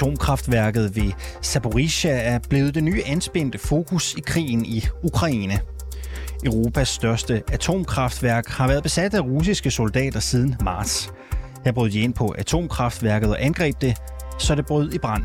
Atomkraftværket ved Zaporizhia er blevet det nye anspændte fokus i krigen i Ukraine. Europas største atomkraftværk har været besat af russiske soldater siden marts. Her brød de ind på atomkraftværket og angreb det, så det brød i brand.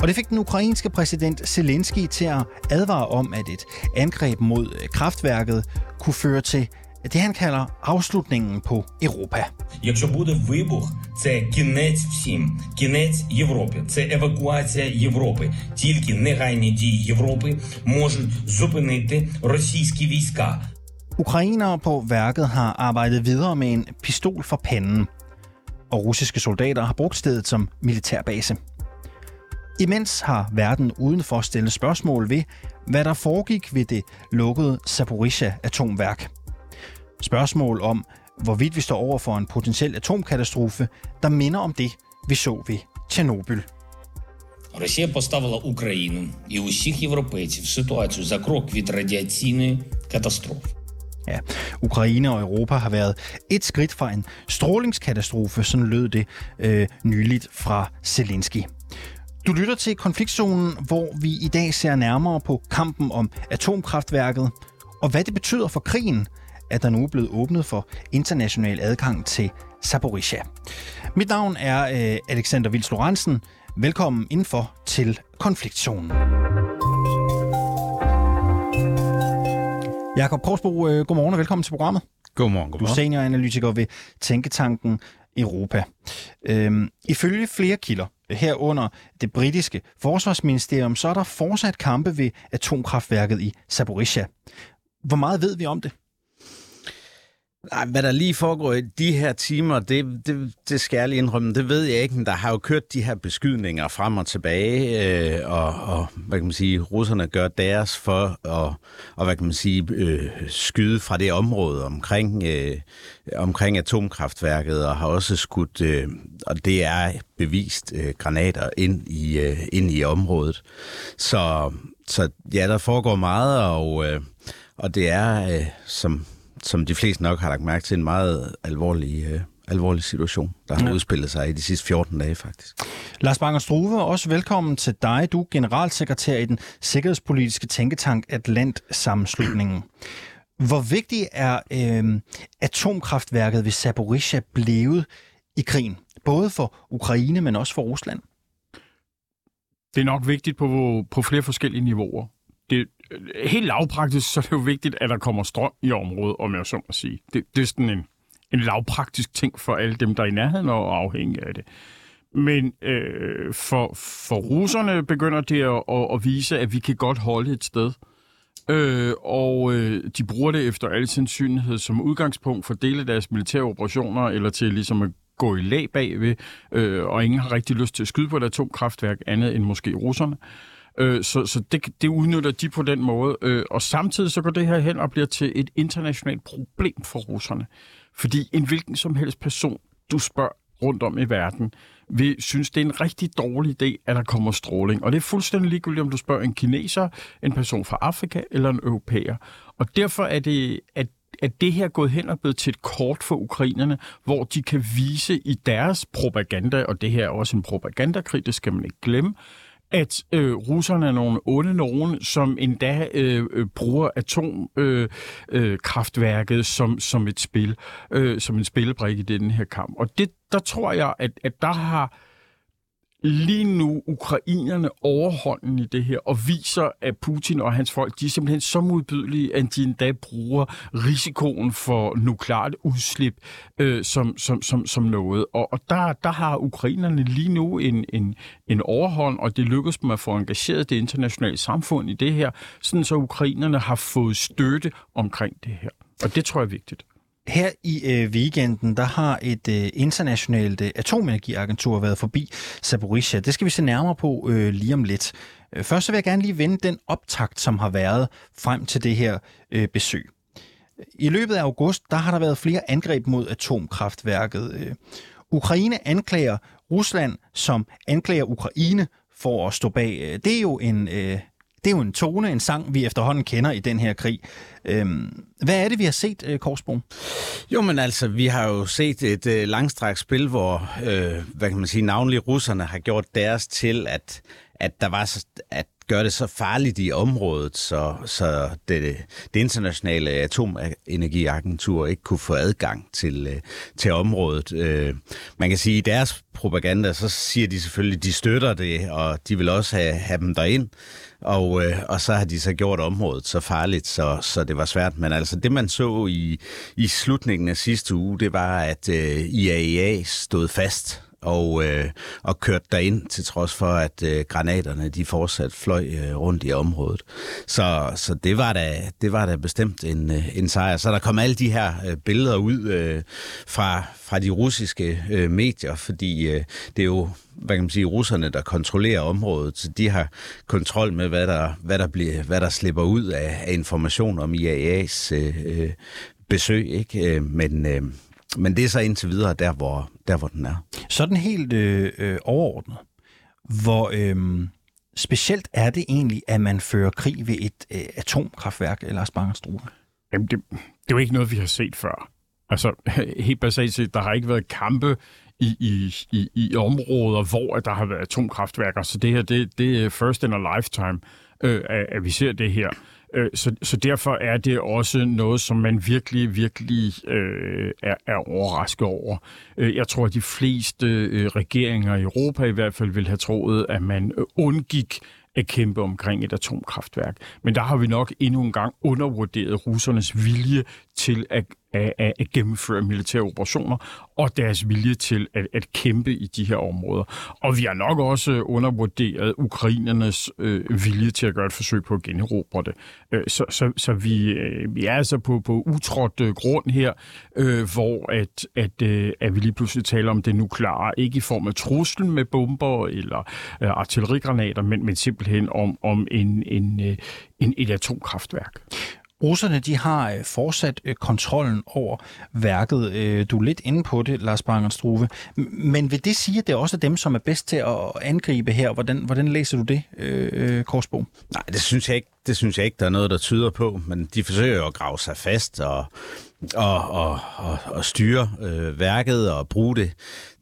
Og det fik den ukrainske præsident Zelensky til at advare om, at et angreb mod kraftværket kunne føre til det, han kalder afslutningen på Europa. Якщо буде вибух, це кінець всім, кінець Європи, це евакуація Європи. Тільки негайні дії Європи можуть зупинити російські війська. Ukrainere på værket har arbejdet videre med en pistol for panden, og russiske soldater har brugt stedet som militærbase. Imens har verden udenfor stillet spørgsmål ved, hvad der foregik ved det lukkede Zaporizhia-atomværk. Spørgsmål om, hvorvidt vi står over for en potentiel atomkatastrofe, der minder om det, vi så ved Tjernobyl. Росія поставила Україну і усіх європейців в ситуацію за крок від радіаційної катастрофи. Ja, Ukraine og Europa har været et skridt fra en strålingskatastrofe, sådan lød det øh, nyligt fra Zelensky. Du lytter til konfliktzonen, hvor vi i dag ser nærmere på kampen om atomkraftværket, og hvad det betyder for krigen, at der nu er blevet åbnet for international adgang til Zaporizhia. Mit navn er øh, Alexander Vils Lorentzen. Velkommen indenfor til konfliktzonen. Jakob Korsbo, øh, godmorgen og velkommen til programmet. Godmorgen, Du er godmorgen. senioranalytiker ved Tænketanken Europa. Øhm, ifølge flere kilder, herunder det britiske forsvarsministerium, så er der fortsat kampe ved atomkraftværket i Zaporizhia. Hvor meget ved vi om det? Nej, hvad der lige foregår i de her timer, det, det, det skal jeg lige indrømme, det ved jeg ikke, men der har jo kørt de her beskydninger frem og tilbage, øh, og, og hvad kan man sige, russerne gør deres for at og, hvad kan man sige, øh, skyde fra det område omkring, øh, omkring atomkraftværket, og har også skudt, øh, og det er bevist, øh, granater ind i, øh, ind i området. Så, så ja, der foregår meget, og, øh, og det er, øh, som som de fleste nok har lagt mærke til, en meget alvorlig, øh, alvorlig situation, der har Ja. udspillet sig i de sidste 14 dage faktisk. Lars Banger Struve, også velkommen til dig. Du er generalsekretær i den sikkerhedspolitiske tænketank Atlant Sammenslutningen. Hvor vigtig er øh, atomkraftværket ved Zaporizhia blevet i krigen? Både for Ukraine, men også for Rusland? Det er nok vigtigt på, på flere forskellige niveauer. Øh, helt lavpraktisk, så er det jo vigtigt, at der kommer strøm i området, om jeg så må sige. Det, det er sådan en, en lavpraktisk ting for alle dem, der er i nærheden og afhængige af det. Men øh, for, for russerne begynder det at, at, at vise, at vi kan godt holde et sted. Øh, og øh, de bruger det efter al sandsynlighed som udgangspunkt for dele af deres militære operationer, eller til ligesom at gå i lag bagved, øh, og ingen har rigtig lyst til at skyde på et atomkraftværk andet end måske russerne. Øh, Øh, så så det, det udnytter de på den måde. Øh, og samtidig så går det her hen og bliver til et internationalt problem for russerne. Fordi en hvilken som helst person, du spørger rundt om i verden, vi synes, det er en rigtig dårlig idé, at der kommer stråling. Og det er fuldstændig ligegyldigt, om du spørger en kineser, en person fra Afrika eller en europæer. Og derfor er det, at at det her gået hen og blevet til et kort for ukrainerne, hvor de kan vise i deres propaganda, og det her er også en propagandakrig, det skal man ikke glemme, at øh, russerne er nogle onde nogen, som endda øh, øh, bruger atomkraftværket øh, øh, kraftværket som, som et spil, øh, som en spillebrik i den her kamp. Og det, der tror jeg, at, at der har lige nu ukrainerne overhånden i det her, og viser, at Putin og hans folk, de er simpelthen så modbydelige, at de endda bruger risikoen for nukleart udslip øh, som, som, som, som noget. Og, og der, der har ukrainerne lige nu en, en, en overhånd, og det lykkes dem at få engageret det internationale samfund i det her, sådan så ukrainerne har fået støtte omkring det her. Og det tror jeg er vigtigt. Her i øh, weekenden, der har et øh, internationalt øh, atomenergiagentur været forbi Zaporizhia. Det skal vi se nærmere på øh, lige om lidt. Øh, først så vil jeg gerne lige vende den optakt, som har været frem til det her øh, besøg. I løbet af august, der har der været flere angreb mod atomkraftværket. Øh, Ukraine anklager Rusland, som anklager Ukraine for at stå bag. Øh, Det er jo en øh, det er jo en tone, en sang, vi efterhånden kender i den her krig. Øhm, hvad er det, vi har set, øh, Korsbro? Jo, men altså, vi har jo set et øh, langstrakt spil, hvor, øh, hvad kan man sige, navnlig russerne har gjort deres til, at, at der var at gør det så farligt i området, så, så det, det internationale atomenergiagentur ikke kunne få adgang til, øh, til området. Øh, man kan sige, at i deres propaganda, så siger de selvfølgelig, at de støtter det, og de vil også have, have dem derind. Og, øh, og så har de så gjort området så farligt, så, så det var svært. Men altså det, man så i, i slutningen af sidste uge, det var, at øh, IAEA stod fast og, øh, og kørte derind, til trods for, at øh, granaterne de fortsat fløj øh, rundt i området. Så, så det, var da, det var da bestemt en, øh, en sejr. Så der kom alle de her øh, billeder ud øh, fra, fra de russiske øh, medier, fordi øh, det er jo hvad kan man sige, russerne, der kontrollerer området, så de har kontrol med, hvad der, hvad der, bliver, hvad der slipper ud af, af information om IAEA's øh, øh, besøg. Ikke? Øh, men, øh, men det er så indtil videre der, hvor, der, hvor den er. Sådan helt øh, øh, overordnet, hvor øh, specielt er det egentlig, at man fører krig ved et øh, atomkraftværk, eller Spangerstruer? Jamen, det, det er jo ikke noget, vi har set før. Altså, helt basalt set, der har ikke været kampe i, i, i, i områder, hvor der har været atomkraftværker. Så det her, det, det er first in a lifetime, øh, at, at vi ser det her. Øh, så, så derfor er det også noget, som man virkelig, virkelig øh, er, er overrasket over. Øh, jeg tror, at de fleste øh, regeringer i Europa i hvert fald vil have troet, at man øh, undgik at kæmpe omkring et atomkraftværk. Men der har vi nok endnu en gang undervurderet russernes vilje til at af, af at gennemføre militære operationer, og deres vilje til at, at kæmpe i de her områder. Og vi har nok også øh, undervurderet ukrainernes øh, vilje til at gøre et forsøg på at generobre det. Øh, så så, så vi, øh, vi er altså på, på utrådt øh, grund her, øh, hvor at, at, øh, at vi lige pludselig taler om det nukleare, ikke i form af truslen med bomber eller øh, artillerigranater, men, men simpelthen om, om en, en, øh, en, et atomkraftværk. Russerne de har øh, fortsat øh, kontrollen over værket. Øh, du er lidt inde på det, Lars Bangerstruve. Men vil det sige, at det også dem, som er bedst til at angribe her? Hvordan, hvordan læser du det, Korsbo? Nej, det synes jeg ikke. Det synes jeg ikke, der er noget, der tyder på, men de forsøger jo at grave sig fast og og, og, og, og styre øh, værket og bruge det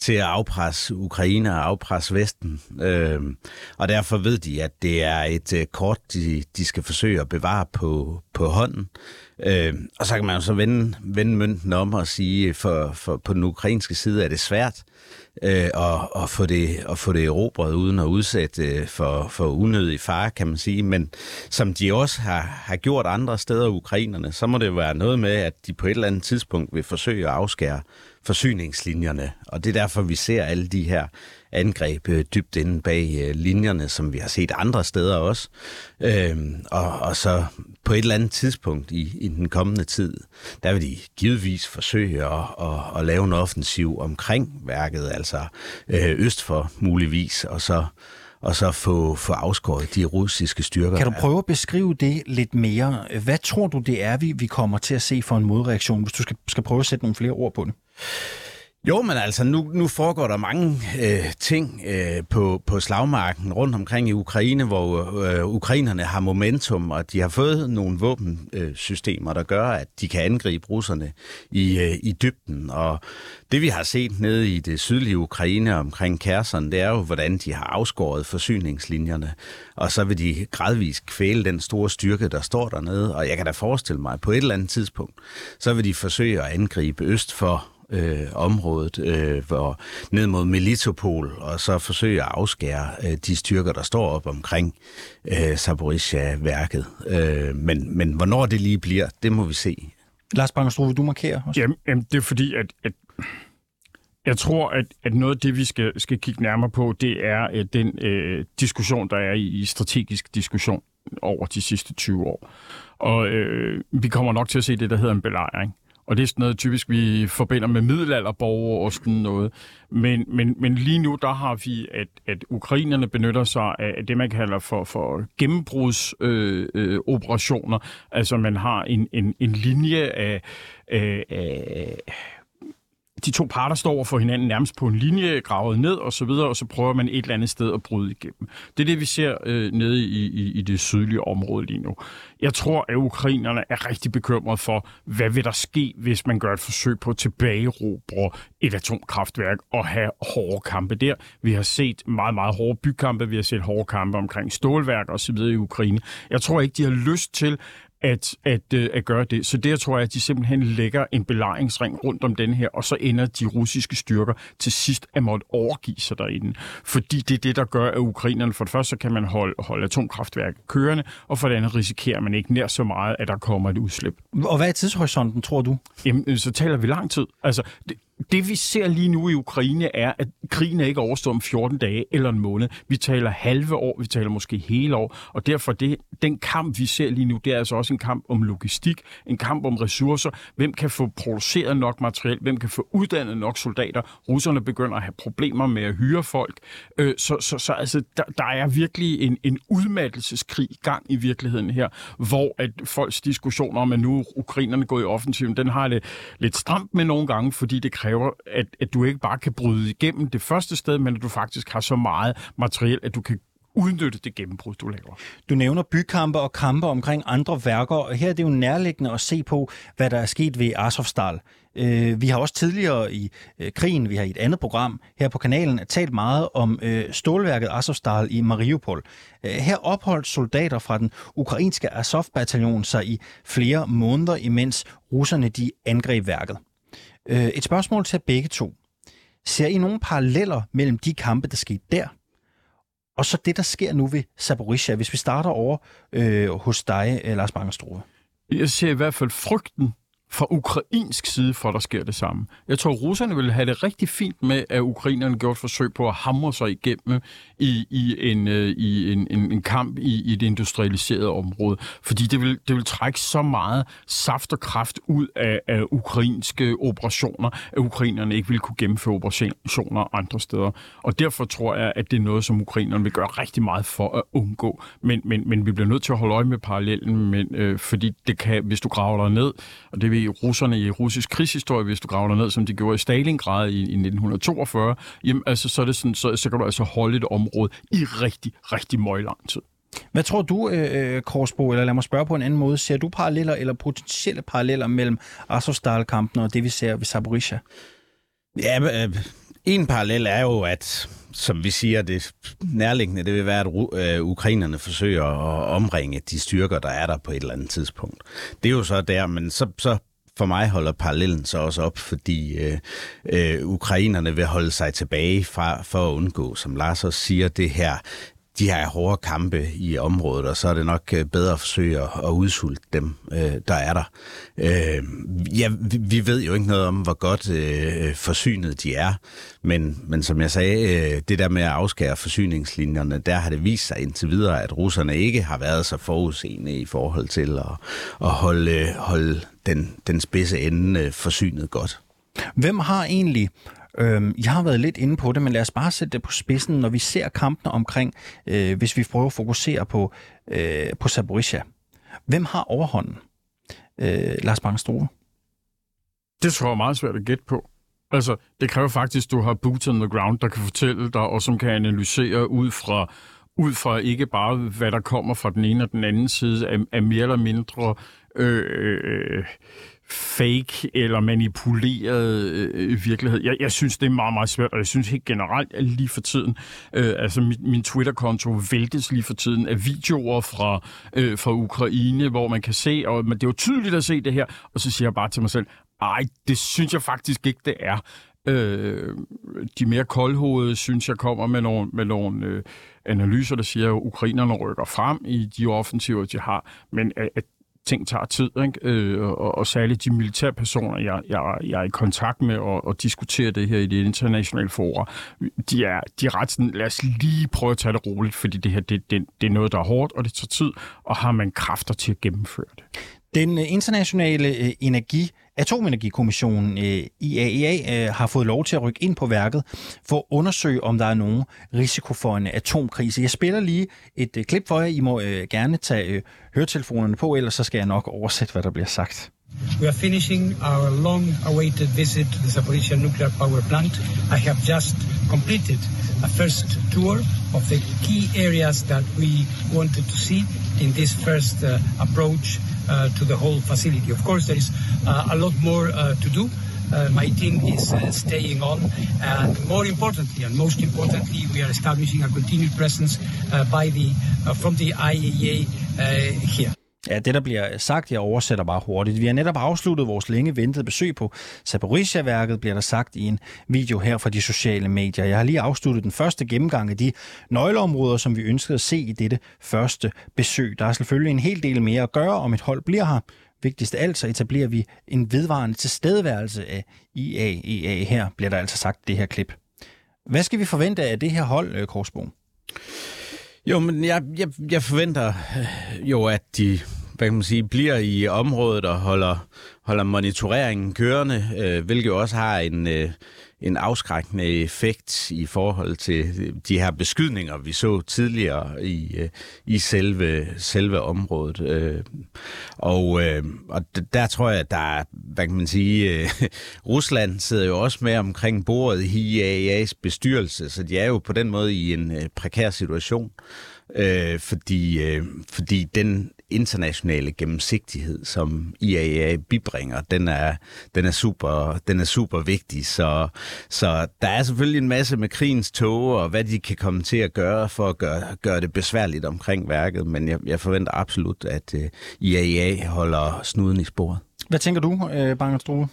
til at afpresse Ukraine og afpresse Vesten. Øh, og derfor ved de, at det er et øh, kort, de, de skal forsøge at bevare på, på hånden. Øh, og så kan man jo så vende, vende mønten om og sige, for, for på den ukrainske side er det svært øh, at, at, få det, at få det erobret uden at udsætte øh, for, for unødig fare, kan man sige. Men som de også har, har gjort andre steder ukrainerne, så må det være noget med, at de på et eller andet tidspunkt vil forsøge at afskære forsyningslinjerne. Og det er derfor, vi ser alle de her angreb øh, dybt inde bag øh, linjerne, som vi har set andre steder også. Øhm, og, og så på et eller andet tidspunkt i, i den kommende tid, der vil de givetvis forsøge at, at, at lave en offensiv omkring værket, altså øh, øst for muligvis, og så og så få, få afskåret de russiske styrker. Kan du prøve at beskrive det lidt mere? Hvad tror du, det er, vi, vi kommer til at se for en modreaktion, hvis du skal, skal prøve at sætte nogle flere ord på det? Jo, men altså, nu, nu foregår der mange øh, ting øh, på, på slagmarken rundt omkring i Ukraine, hvor øh, ukrainerne har momentum, og de har fået nogle våbensystemer, der gør, at de kan angribe russerne i, øh, i dybden. Og det vi har set nede i det sydlige Ukraine omkring Kherson, det er jo, hvordan de har afskåret forsyningslinjerne, og så vil de gradvist kvæle den store styrke, der står dernede. Og jeg kan da forestille mig, at på et eller andet tidspunkt, så vil de forsøge at angribe øst for øh, området, øh, hvor, ned mod Melitopol, og så forsøge at afskære øh, de styrker, der står op omkring øh, Zaporizhia-værket. Øh, men, men hvornår det lige bliver, det må vi se. Lars Bangerstrup, vil du markere også? Jamen, jamen, det er fordi, at, at jeg tror, at, at noget af det, vi skal, skal kigge nærmere på, det er at den øh, diskussion, der er i, i strategisk diskussion over de sidste 20 år. Og øh, vi kommer nok til at se det, der hedder en belejring. Og det er sådan noget typisk, vi forbinder med middelalderborgere og sådan noget. Men, men, men lige nu, der har vi, at, at ukrainerne benytter sig af det, man kalder for, for gennembrudsoperationer. Øh, øh, altså man har en, en, en linje af, af, af de to parter står over for hinanden nærmest på en linje, gravet ned og så videre, og så prøver man et eller andet sted at bryde igennem. Det er det, vi ser øh, nede i, i, i det sydlige område lige nu. Jeg tror, at ukrainerne er rigtig bekymrede for, hvad vil der ske, hvis man gør et forsøg på at tilbagerobre et atomkraftværk og have hårde kampe der. Vi har set meget, meget hårde bykampe, vi har set hårde kampe omkring stålværk og så videre i Ukraine. Jeg tror ikke, de har lyst til at, at, øh, at gøre det. Så der tror jeg, at de simpelthen lægger en belejringsring rundt om den her, og så ender de russiske styrker til sidst at måtte overgive sig derinde. Fordi det er det, der gør, at ukrainerne for det første, så kan man holde, holde atomkraftværk kørende, og for det andet risikerer man ikke nær så meget, at der kommer et udslip. Og hvad er tidshorisonten, tror du? Jamen, øh, så taler vi lang tid. Altså, det, det vi ser lige nu i Ukraine er, at krigen er ikke overstået om 14 dage eller en måned. Vi taler halve år, vi taler måske hele år, og derfor det, den kamp, vi ser lige nu, det er altså også en kamp om logistik, en kamp om ressourcer. Hvem kan få produceret nok materiel? Hvem kan få uddannet nok soldater? Russerne begynder at have problemer med at hyre folk. Øh, så, så, så altså, der, der er virkelig en, en udmattelseskrig i gang i virkeligheden her, hvor at folks diskussioner om, at nu ukrainerne går i offensiven, den har det lidt stramt med nogle gange, fordi det kræver, at, at du ikke bare kan bryde igennem det første sted, men at du faktisk har så meget materiel, at du kan udnytte det gennembrud, du laver. Du nævner bykampe og kampe omkring andre værker, og her er det jo nærliggende at se på, hvad der er sket ved Azovstal. Øh, vi har også tidligere i øh, krigen, vi har i et andet program her på kanalen, talt meget om øh, stålværket Azovstal i Mariupol. Her opholdt soldater fra den ukrainske Azov-bataljon sig i flere måneder, imens russerne de angreb værket. Øh, et spørgsmål til begge to. Ser I nogle paralleller mellem de kampe, der skete der, og så det, der sker nu ved Zaporizhia, hvis vi starter over øh, hos dig, øh, Lars Bangerstrove? Jeg ser i hvert fald frygten fra ukrainsk side for, at der sker det samme. Jeg tror, russerne ville have det rigtig fint med, at ukrainerne gjorde et forsøg på at hamre sig igennem i, i, en, øh, i en, en, en kamp i, i det industrialiserede område. Fordi det vil, det vil trække så meget saft og kraft ud af, af ukrainske operationer, at ukrainerne ikke vil kunne gennemføre operationer andre steder. Og derfor tror jeg, at det er noget, som ukrainerne vil gøre rigtig meget for at undgå. Men, men, men vi bliver nødt til at holde øje med parallellen, men, øh, fordi det kan, hvis du graver dig ned, og det vil russerne i russisk krigshistorie, hvis du graver dig ned, som de gjorde i Stalingrad i, i 1942, jamen, altså, så, er det sådan, så, så kan du altså holde et område i rigtig, rigtig meget lang tid. Hvad tror du, øh, øh, Korsbo, eller lad mig spørge på en anden måde, ser du paralleller eller potentielle paralleller mellem Azovstal-kampen og det, vi ser ved Zaporizhia? Ja, øh, en parallel er jo, at som vi siger, det nærliggende, det vil være, at øh, ukrainerne forsøger at omringe de styrker, der er der på et eller andet tidspunkt. Det er jo så der, men så, så for mig holder parallellen så også op, fordi øh, øh, ukrainerne vil holde sig tilbage fra, for at undgå, som Lars også siger, det her de her hårde kampe i området, og så er det nok øh, bedre at forsøge at udsulte dem, øh, der er der. Øh, ja, vi ved jo ikke noget om, hvor godt øh, forsynet de er, men, men som jeg sagde, øh, det der med at afskære forsyningslinjerne, der har det vist sig indtil videre, at russerne ikke har været så forudseende i forhold til at, at holde, holde den, den spidse ende øh, forsynet godt. Hvem har egentlig Øhm, jeg har været lidt inde på det, men lad os bare sætte det på spidsen, når vi ser kampene omkring, øh, hvis vi prøver at fokusere på, øh, på Saborisha. Hvem har overhånden? Øh, Lars Bangstrove? Det tror jeg er meget svært at gætte på. Altså, det kræver faktisk, at du har boots on the ground, der kan fortælle dig, og som kan analysere ud fra, ud fra ikke bare, hvad der kommer fra den ene og den anden side af, af mere eller mindre øh, øh, øh fake eller manipuleret øh, øh, virkelighed. Jeg, jeg synes, det er meget, meget svært, og jeg synes helt generelt, at lige for tiden, øh, altså min, min Twitter-konto væltes lige for tiden af videoer fra, øh, fra Ukraine, hvor man kan se, og det er jo tydeligt at se det her, og så siger jeg bare til mig selv, ej, det synes jeg faktisk ikke, det er. Øh, de mere koldhovede, synes jeg, kommer med nogle, med nogle øh, analyser, der siger, at ukrainerne rykker frem i de offensiver, de har, men at ting tager tid, ikke? Øh, og, og særligt de militære personer, jeg, jeg, jeg er i kontakt med og, og diskuterer det her i det internationale forum, de er, de er ret sådan, lad os lige prøve at tage det roligt, fordi det her, det, det, det er noget, der er hårdt, og det tager tid, og har man kræfter til at gennemføre det. Den øh, internationale øh, energi Atomenergikommissionen øh, IAEA har fået lov til at rykke ind på værket for at undersøge, om der er nogen risiko for en atomkrise. Jeg spiller lige et klip for jer. I må gerne tage høretelefonerne på, ellers så skal jeg nok oversætte, hvad der bliver sagt. We are finishing our long-awaited visit to the Zaporizhia nuclear power plant. I have just completed a first tour of the key areas that we wanted to see in this first uh, approach uh, to the whole facility. Of course, there is uh, a lot more uh, to do. Uh, my team is uh, staying on, and more importantly, and most importantly, we are establishing a continued presence by the from the IAEA here. Ja, det der bliver sagt, jeg oversætter bare hurtigt. Vi har netop afsluttet vores længe ventede besøg på Zaporizhia-værket, bliver der sagt i en video her fra de sociale medier. Jeg har lige afsluttet den første gennemgang af de nøgleområder, som vi ønskede at se i dette første besøg. Der er selvfølgelig en hel del mere at gøre, om et hold bliver her. Vigtigst af alt, så etablerer vi en vedvarende tilstedeværelse af IAEA. Her bliver der altså sagt det her klip. Hvad skal vi forvente af det her hold, øh, Korsbo? Jo, men jeg, jeg, jeg forventer øh, jo, at de hvad kan man sige, bliver i området og holder, holder monitoreringen kørende, øh, hvilket jo også har en, øh, en afskrækkende effekt i forhold til de her beskydninger, vi så tidligere i, øh, i selve, selve området. Øh, og, øh, og der tror jeg, at der er, hvad kan man sige, øh, Rusland sidder jo også med omkring bordet i IAEA's bestyrelse, så de er jo på den måde i en øh, prekær situation. Øh, fordi, øh, fordi den internationale gennemsigtighed, som IAEA bibringer, den er, den er, super, den er super vigtig. Så, så der er selvfølgelig en masse med krigens tog, og hvad de kan komme til at gøre for at gøre, gøre det besværligt omkring værket, men jeg, jeg forventer absolut, at uh, øh, IAEA holder snuden i sporet. Hvad tænker du, øh, Banger Strue?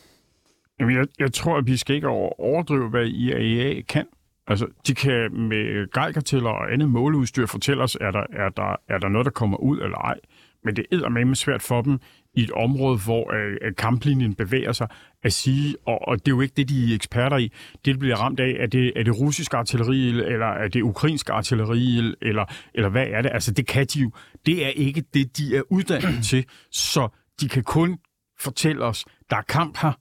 Jamen, jeg, jeg tror, at vi skal ikke overdrive, hvad IAEA kan. Altså, de kan med gejkartiller og andet måleudstyr fortælle os, er der, er, der, er der noget, der kommer ud eller ej men det er med svært for dem i et område, hvor øh, øh, kamplinjen bevæger sig, at sige, og, og det er jo ikke det, de er eksperter i, det, de bliver ramt af, er det, er det russisk artilleri, eller er det ukrainsk artilleri, eller, eller hvad er det? Altså, det kan de jo. Det er ikke det, de er uddannet til, så de kan kun fortælle os, der er kamp her,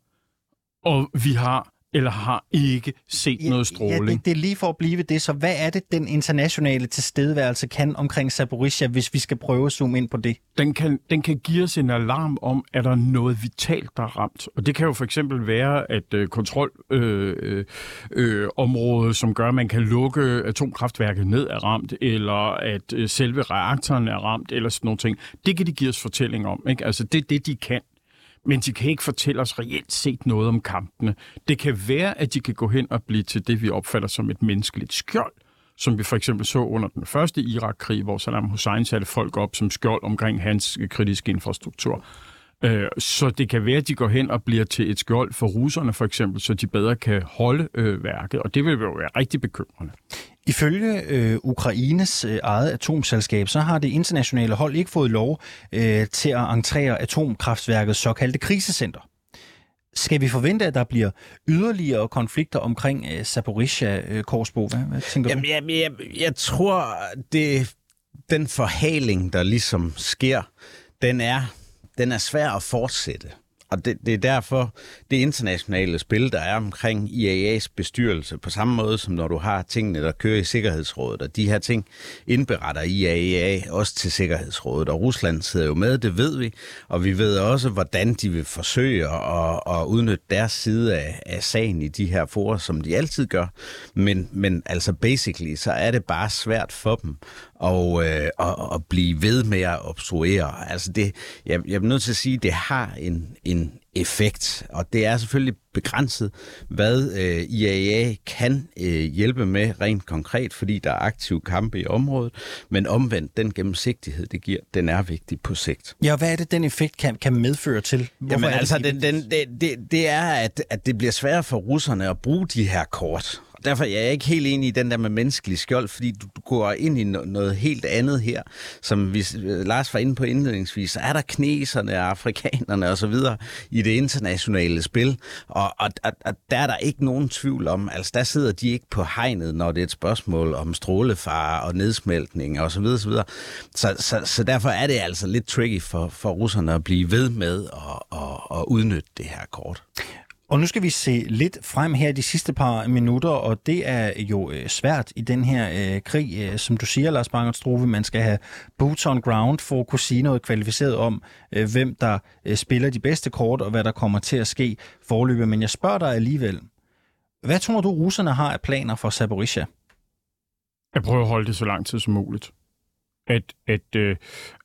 og vi har eller har ikke set ja, noget stråling. Ja, det, det er lige for at blive det. Så hvad er det, den internationale tilstedeværelse kan omkring Zaporizhia, hvis vi skal prøve at zoome ind på det? Den kan, den kan give os en alarm om, at der er noget vitalt, der er ramt. Og det kan jo for eksempel være, at øh, kontrolområdet, øh, øh, som gør, at man kan lukke atomkraftværket ned, er ramt, eller at øh, selve reaktoren er ramt, eller sådan nogle ting. Det kan de give os fortælling om. Ikke? Altså, det er det, de kan men de kan ikke fortælle os reelt set noget om kampene. Det kan være, at de kan gå hen og blive til det, vi opfatter som et menneskeligt skjold, som vi for eksempel så under den første Irak-krig, hvor Saddam Hussein satte folk op som skjold omkring hans kritiske infrastruktur. Øh, så det kan være, at de går hen og bliver til et skjold for russerne for eksempel, så de bedre kan holde øh, værket, og det vil jo være rigtig bekymrende. Ifølge øh, Ukraines øh, eget atomselskab, så har det internationale hold ikke fået lov øh, til at entrere atomkraftværkets såkaldte krisecenter. Skal vi forvente, at der bliver yderligere konflikter omkring øh, Zaporizhia, øh, Korsbo? Hvad, hvad tænker jamen, du? Jeg, jeg, jeg tror, det den forhaling, der ligesom sker, den er, den er svær at fortsætte. Og det, det er derfor, det internationale spil, der er omkring IAA's bestyrelse, på samme måde som når du har tingene, der kører i Sikkerhedsrådet, og de her ting indberetter IAEA også til Sikkerhedsrådet, og Rusland sidder jo med, det ved vi, og vi ved også, hvordan de vil forsøge at, at udnytte deres side af, af sagen i de her forer, som de altid gør. Men, men altså basically, så er det bare svært for dem og, øh, og, og blive ved med at obstruere. Altså det, jeg, jeg er nødt til at sige, at det har en, en effekt, og det er selvfølgelig begrænset, hvad øh, IAEA kan øh, hjælpe med rent konkret, fordi der er aktive kampe i området, men omvendt, den gennemsigtighed, det giver, den er vigtig på sigt. Ja, hvad er det, den effekt kan, kan medføre til? Hvorfor Jamen altså, det, den, den, det, det, det er, at, at det bliver sværere for russerne at bruge de her kort derfor jeg er jeg ikke helt enig i den der med menneskelig skjold, fordi du, du går ind i noget helt andet her, som vi, øh, Lars var inde på indledningsvis, så er der kineserne, afrikanerne og så videre i det internationale spil, og, og, og, og der er der ikke nogen tvivl om, altså der sidder de ikke på hegnet, når det er et spørgsmål om strålefare og nedsmeltning og så videre, så, videre. Så, så, så derfor er det altså lidt tricky for, for russerne at blive ved med at, at, at udnytte det her kort. Og nu skal vi se lidt frem her de sidste par minutter, og det er jo øh, svært i den her øh, krig, øh, som du siger, Lars Bangerstruve. Man skal have boots on ground for at kunne sige noget kvalificeret om, øh, hvem der øh, spiller de bedste kort, og hvad der kommer til at ske forløbet. Men jeg spørger dig alligevel, hvad tror du, russerne har af planer for Zaporizhia? Jeg prøver at holde det så lang tid som muligt. At, at, øh,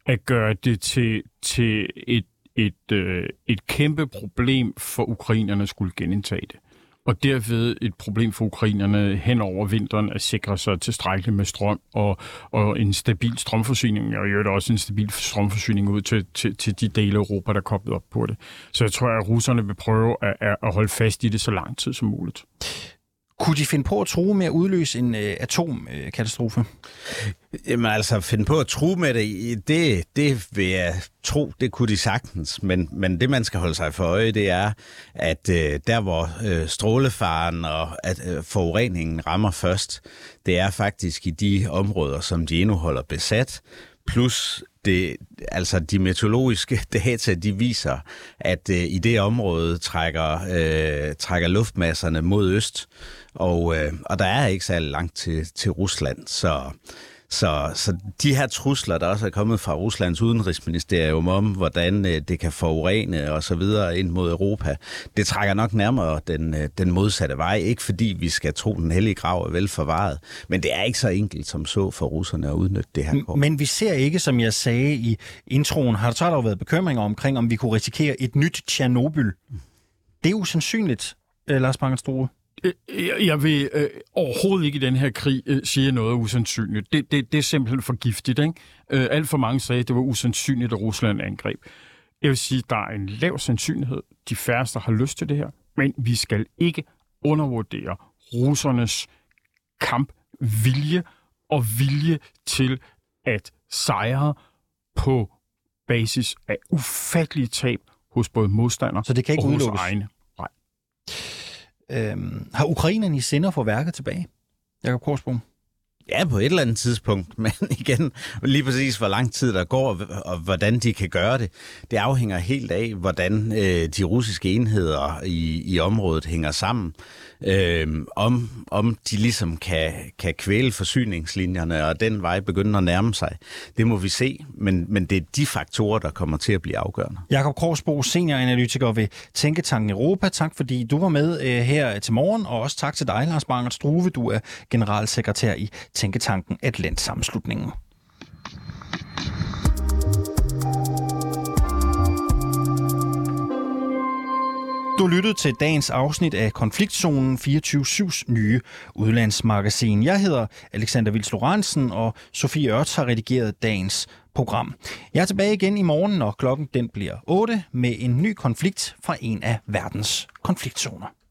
at gøre det til, til et et, øh, et kæmpe problem for ukrainerne skulle genindtage det. Og derved et problem for ukrainerne hen over vinteren at sikre sig tilstrækkeligt med strøm og, og en stabil strømforsyning, og i øvrigt også en stabil strømforsyning ud til, til, til de dele af Europa, der er koblet op på det. Så jeg tror, at russerne vil prøve at, at holde fast i det så lang tid som muligt. Kunne de finde på at true med at udløse en øh, atomkatastrofe? Jamen altså, finde på at true med det, det, det vil jeg tro, det kunne de sagtens. Men, men det, man skal holde sig for øje, det er, at øh, der, hvor øh, strålefaren og at, øh, forureningen rammer først, det er faktisk i de områder, som de endnu holder besat, plus det, altså de meteorologiske data, de viser, at øh, i det område trækker, øh, trækker luftmasserne mod øst, og, øh, og der er ikke særlig langt til, til Rusland, så så, så de her trusler, der også er kommet fra Ruslands udenrigsministerium om, hvordan øh, det kan forurene og så videre ind mod Europa, det trækker nok nærmere den, øh, den modsatte vej. Ikke fordi vi skal tro, den hellige grav er vel forvaret, men det er ikke så enkelt som så for russerne at udnytte det her kort. Men vi ser ikke, som jeg sagde i introen, har der så været bekymringer omkring, om vi kunne risikere et nyt Tjernobyl. Det er usandsynligt, øh, Lars Bangerstore. Øh, jeg vil øh, overhovedet ikke i den her krig øh, sige noget usandsynligt. Det, det, det er simpelthen for giftigt. Ikke? Øh, alt for mange sagde, at det var usandsynligt, at Rusland angreb. Jeg vil sige, at der er en lav sandsynlighed. De færreste har lyst til det her. Men vi skal ikke undervurdere russernes kampvilje og vilje til at sejre på basis af ufattelige tab hos både modstandere Så det kan ikke og hos udelukkes? egne. Nej. Øhm, har ukrainerne i sinde at få værket tilbage? Jakob Korsbo? Ja, på et eller andet tidspunkt, men igen, lige præcis hvor lang tid der går, og hvordan de kan gøre det, det afhænger helt af, hvordan øh, de russiske enheder i, i området hænger sammen. Øh, om, om de ligesom kan, kan kvæle forsyningslinjerne og den vej begynde at nærme sig, det må vi se, men, men det er de faktorer, der kommer til at blive afgørende. Jakob Korsbo, senioranalytiker ved Tænketanken Europa. Tak fordi du var med øh, her til morgen, og også tak til dig, Lars Bangert Struve. Du er generalsekretær i Tænketanken Atlant Sammenslutningen. Du lyttede til dagens afsnit af Konfliktzonen 24-7's nye udlandsmagasin. Jeg hedder Alexander Vils Lorentzen, og Sofie Ørts har redigeret dagens program. Jeg er tilbage igen i morgen, når klokken den bliver 8 med en ny konflikt fra en af verdens konfliktzoner.